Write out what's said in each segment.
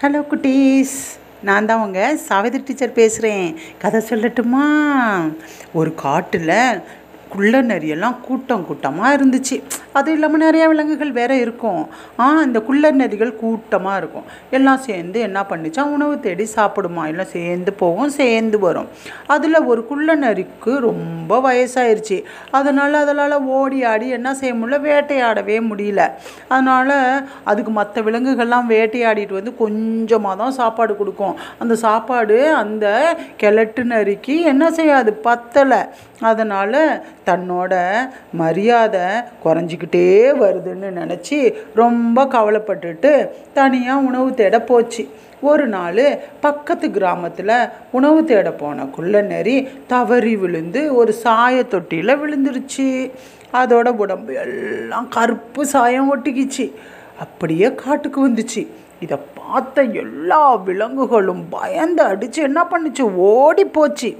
Hello குட்டீஸ். நான் தான் உங்கள் சாவித்ரி டீச்சர் பேசுகிறேன் கதை சொல்லட்டுமா? ஒரு காட்டில் குள்ள நரியெல்லாம் கூட்டம் கூட்டமாக இருந்துச்சு. அது இல்லாமல் நிறையா விலங்குகள் வேறு இருக்கும். ஆ இந்த குள்ள நரிகள் கூட்டமாக இருக்கும். எல்லாம் சேர்ந்து என்ன பண்ணுச்சா உணவு தேடி சாப்பிடுமா. எல்லாம் சேர்ந்து போகும் சேர்ந்து வரும். அதில் ஒரு குள்ள நரிக்கு ரொம்ப வயசாயிருச்சு. அதனால் அதனால் ஓடி ஆடி என்ன செய்ய முடியல வேட்டையாடவே முடியல. அதனால் அதுக்கு மற்ற விலங்குகள்லாம் வேட்டையாடிட்டு வந்து கொஞ்சமாக தான் சாப்பாடு கொடுக்கும். அந்த சாப்பாடு அந்த கிழட்டு நரிக்கு என்ன செய்யாது பத்தலை. அதனால் தன்னோட மரியாதை குறைஞ்சிக்கிட்டே வருதுன்னு நினச்சி ரொம்ப கவலைப்பட்டுட்டு தனியாக உணவு தேட போச்சு. ஒரு நாள் பக்கத்து கிராமத்தில் உணவு தேட போன குள்ள நெறி தவறி விழுந்து ஒரு சாய தொட்டியில் விழுந்துருச்சு. அதோட உடம்பு எல்லாம் கருப்பு சாயம் ஒட்டிக்கிச்சு. அப்படியே காட்டுக்கு வந்துச்சு. இதை பார்த்த எல்லா விலங்குகளும் பயந்து அடித்து என்ன பண்ணுச்சு? ஓடி போச்சு.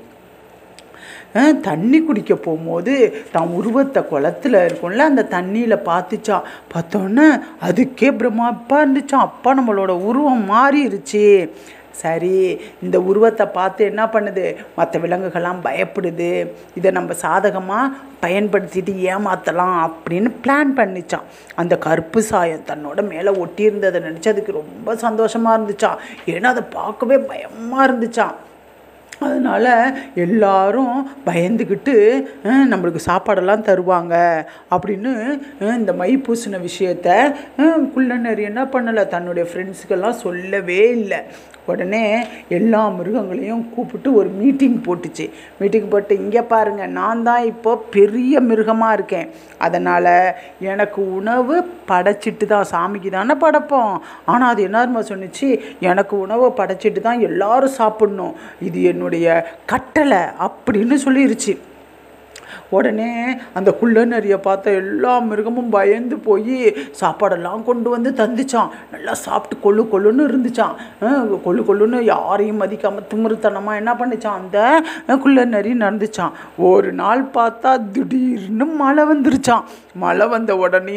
தண்ணி குடிக்க போகும்போது தான் உருவத்தை குளத்துல இருக்கும்ல அந்த தண்ணியில் பார்த்துச்சான் பார்த்தோன்னே அதுக்கே பிரம்மாப்பா இருந்துச்சான் அப்பா நம்மளோட உருவம் மாறிடுச்சு சரி இந்த உருவத்தை பார்த்து என்ன பண்ணுது? மற்ற விலங்குகள்லாம் பயப்படுது. இதை நம்ம சாதகமாக பயன்படுத்திட்டு ஏமாற்றலாம் அப்படின்னு பிளான் பண்ணிச்சான் அந்த கருப்பு சாயம் தன்னோட மேலே ஒட்டியிருந்ததை நினச்சி அதுக்கு ரொம்ப சந்தோஷமாக இருந்துச்சான் ஏன்னா அதை பார்க்கவே பயமாக இருந்துச்சான் அதனால் எல்லாரும் பயந்துக்கிட்டு நம்மளுக்கு சாப்பாடெல்லாம் தருவாங்க. அப்படின்னு இந்த மை பூசின விஷயத்த குள்ளனர் என்ன பண்ணலை? தன்னுடைய ஃப்ரெண்ட்ஸுக்கெல்லாம் சொல்லவே இல்லை. உடனே எல்லா மிருகங்களையும் கூப்பிட்டு ஒரு மீட்டிங் போட்டுச்சு. மீட்டிங் போட்டு இங்கே பாருங்கள் நான் தான் இப்போ பெரிய மிருகமாக இருக்கேன். அதனால் எனக்கு உணவு படைச்சிட்டு தான் சாமிக்கு தானே படைப்போம். ஆனால் அது என்ன சொன்னுச்சு? எனக்கு உணவை படைச்சிட்டு தான் எல்லாரும் சாப்பிட்ணும். இது என்னுடைய கட்டளை அப்படின்னு சொல்லிருச்சு. உடனே அந்த குள்ள நரியை பார்த்த எல்லா மிருகமும் பயந்து போய் சாப்பாடெல்லாம் கொண்டு வந்து தந்துச்சான் நல்லா சாப்பிட்டு கொள்ளு கொள்ளுன்னு இருந்துச்சான் கொள்ளு கொள்ளுன்னு யாரையும் மதிக்காமல் திமிருத்தனமாக என்ன பண்ணிச்சான் அந்த குள்ள நரி நடந்துச்சான் ஒரு நாள் பார்த்தா திடீர்னு மழை வந்துருச்சான் மழை வந்த உடனே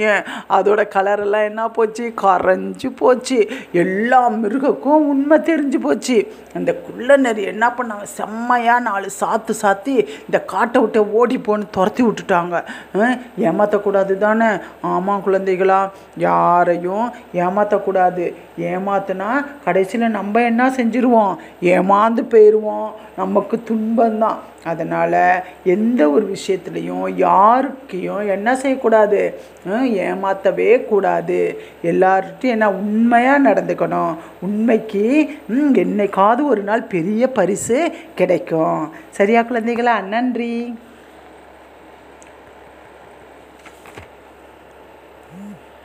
அதோட கலரெல்லாம் என்ன போச்சு? கரைஞ்சு போச்சு. எல்லா மிருகக்கும் உண்மை தெரிஞ்சு போச்சு. அந்த குள்ள நரி என்ன பண்ணாங்க? செம்மையாக நாலு சாத்து சாத்தி இந்த காட்டை விட்டு ஓடி போன்னு துரத்தி விட்டுட்டாங்க. ஏமாற்றக்கூடாது தானே? ஆமாம் குழந்தைகளா யாரையும் ஏமாற்றக்கூடாது ஏமாத்தினா கடைசியில் நம்ம என்ன செஞ்சிருவோம்? ஏமாந்து போயிடுவோம் நமக்கு துன்பம்தான். அதனால் எந்த ஒரு விஷயத்துலையும் யாருக்கையும் என்ன செய்யக்கூடாது? ஏமாற்றவே கூடாது. எல்லார்ட்டையும் என்ன உண்மையாக நடந்துக்கணும்? உண்மைக்கு என்னைக்காவது ஒரு நாள் பெரிய பரிசு கிடைக்கும். சரியா குழந்தைகளா? நன்றி. Mm-hmm.